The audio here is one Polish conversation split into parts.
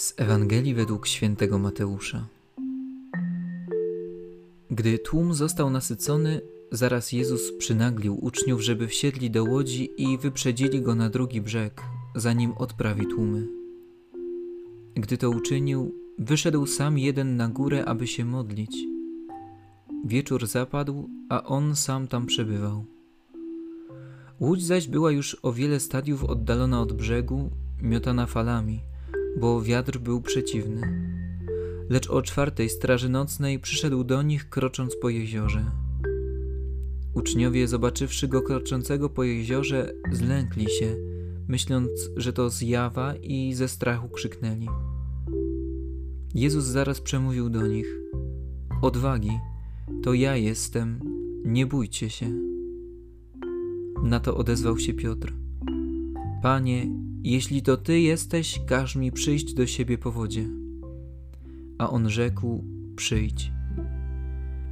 Z Ewangelii według świętego Mateusza. Gdy tłum został nasycony, zaraz Jezus przynaglił uczniów, żeby wsiedli do łodzi i wyprzedzili go na drugi brzeg, zanim odprawi tłumy. Gdy to uczynił, wyszedł sam jeden na górę, aby się modlić. Wieczór zapadł, a on sam tam przebywał. Łódź zaś była już o wiele stadiów oddalona od brzegu, miotana falami – bo wiatr był przeciwny. Lecz o czwartej straży nocnej przyszedł do nich, krocząc po jeziorze. Uczniowie, zobaczywszy go kroczącego po jeziorze, zlękli się, myśląc, że to zjawa i ze strachu krzyknęli. Jezus zaraz przemówił do nich: Odwagi, to ja jestem, nie bójcie się. Na to odezwał się Piotr: Panie, jeśli to Ty jesteś, każ mi przyjść do siebie po wodzie. A on rzekł: Przyjdź.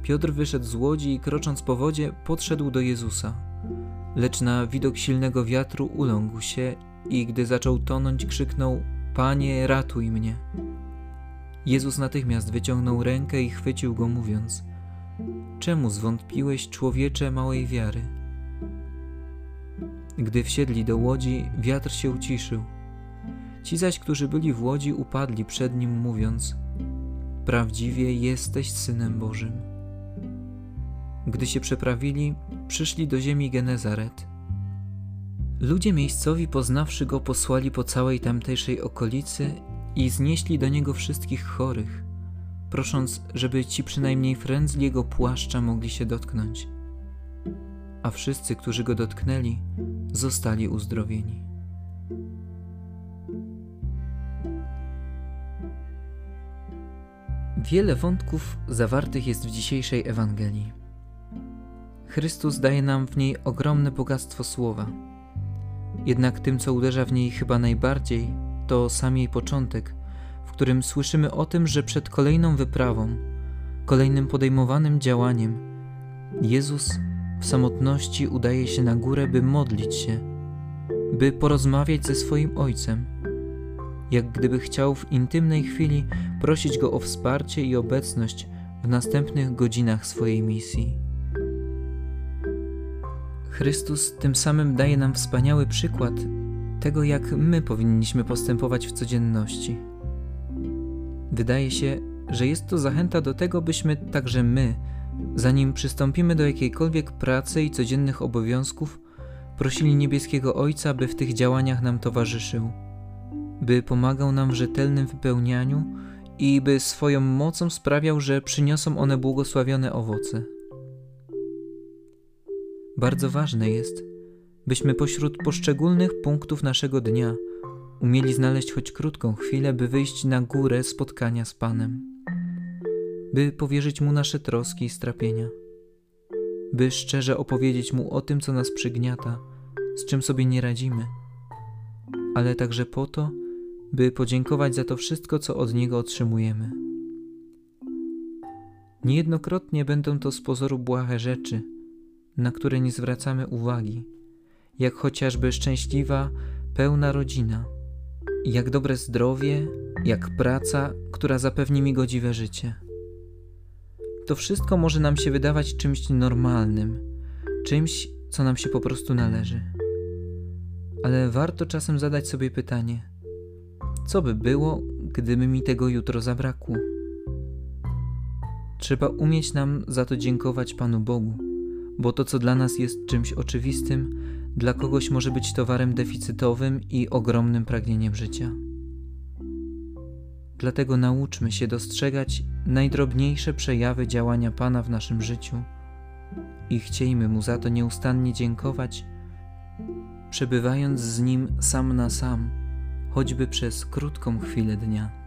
Piotr wyszedł z łodzi i krocząc po wodzie, podszedł do Jezusa. Lecz na widok silnego wiatru uląkł się i gdy zaczął tonąć, krzyknął: Panie, ratuj mnie. Jezus natychmiast wyciągnął rękę i chwycił go, mówiąc: Czemu zwątpiłeś, człowiecze małej wiary? Gdy wsiedli do łodzi, wiatr się uciszył. Ci zaś, którzy byli w łodzi, upadli przed nim, mówiąc: Prawdziwie jesteś synem Bożym. Gdy się przeprawili, przyszli do ziemi Genezaret. Ludzie miejscowi, poznawszy go, posłali po całej tamtejszej okolicy i znieśli do niego wszystkich chorych, prosząc, żeby ci przynajmniej frędzli jego płaszcza mogli się dotknąć a wszyscy, którzy go dotknęli, zostali uzdrowieni. Wiele wątków zawartych jest w dzisiejszej Ewangelii. Chrystus daje nam w niej ogromne bogactwo słowa. Jednak tym, co uderza w niej chyba najbardziej, to sam jej początek, w którym słyszymy o tym, że przed kolejną wyprawą, kolejnym podejmowanym działaniem, Jezus w samotności udaje się na górę, by modlić się, by porozmawiać ze swoim ojcem, jak gdyby chciał w intymnej chwili prosić go o wsparcie i obecność w następnych godzinach swojej misji. Chrystus tym samym daje nam wspaniały przykład tego, jak my powinniśmy postępować w codzienności. Wydaje się, że jest to zachęta do tego, byśmy także my Zanim przystąpimy do jakiejkolwiek pracy i codziennych obowiązków, prosili niebieskiego Ojca, by w tych działaniach nam towarzyszył, by pomagał nam w rzetelnym wypełnianiu i by swoją mocą sprawiał, że przyniosą one błogosławione owoce. Bardzo ważne jest, byśmy pośród poszczególnych punktów naszego dnia umieli znaleźć choć krótką chwilę, by wyjść na górę spotkania z Panem by powierzyć Mu nasze troski i strapienia, by szczerze opowiedzieć Mu o tym, co nas przygniata, z czym sobie nie radzimy, ale także po to, by podziękować za to wszystko, co od Niego otrzymujemy. Niejednokrotnie będą to z pozoru błahe rzeczy, na które nie zwracamy uwagi, jak chociażby szczęśliwa, pełna rodzina, jak dobre zdrowie, jak praca, która zapewni mi godziwe życie to wszystko może nam się wydawać czymś normalnym, czymś, co nam się po prostu należy. Ale warto czasem zadać sobie pytanie: co by było, gdyby mi tego jutro zabrakło? Trzeba umieć nam za to dziękować Panu Bogu, bo to, co dla nas jest czymś oczywistym, dla kogoś może być towarem deficytowym i ogromnym pragnieniem życia. Dlatego nauczmy się dostrzegać najdrobniejsze przejawy działania Pana w naszym życiu i chciejmy Mu za to nieustannie dziękować, przebywając z Nim sam na sam, choćby przez krótką chwilę dnia.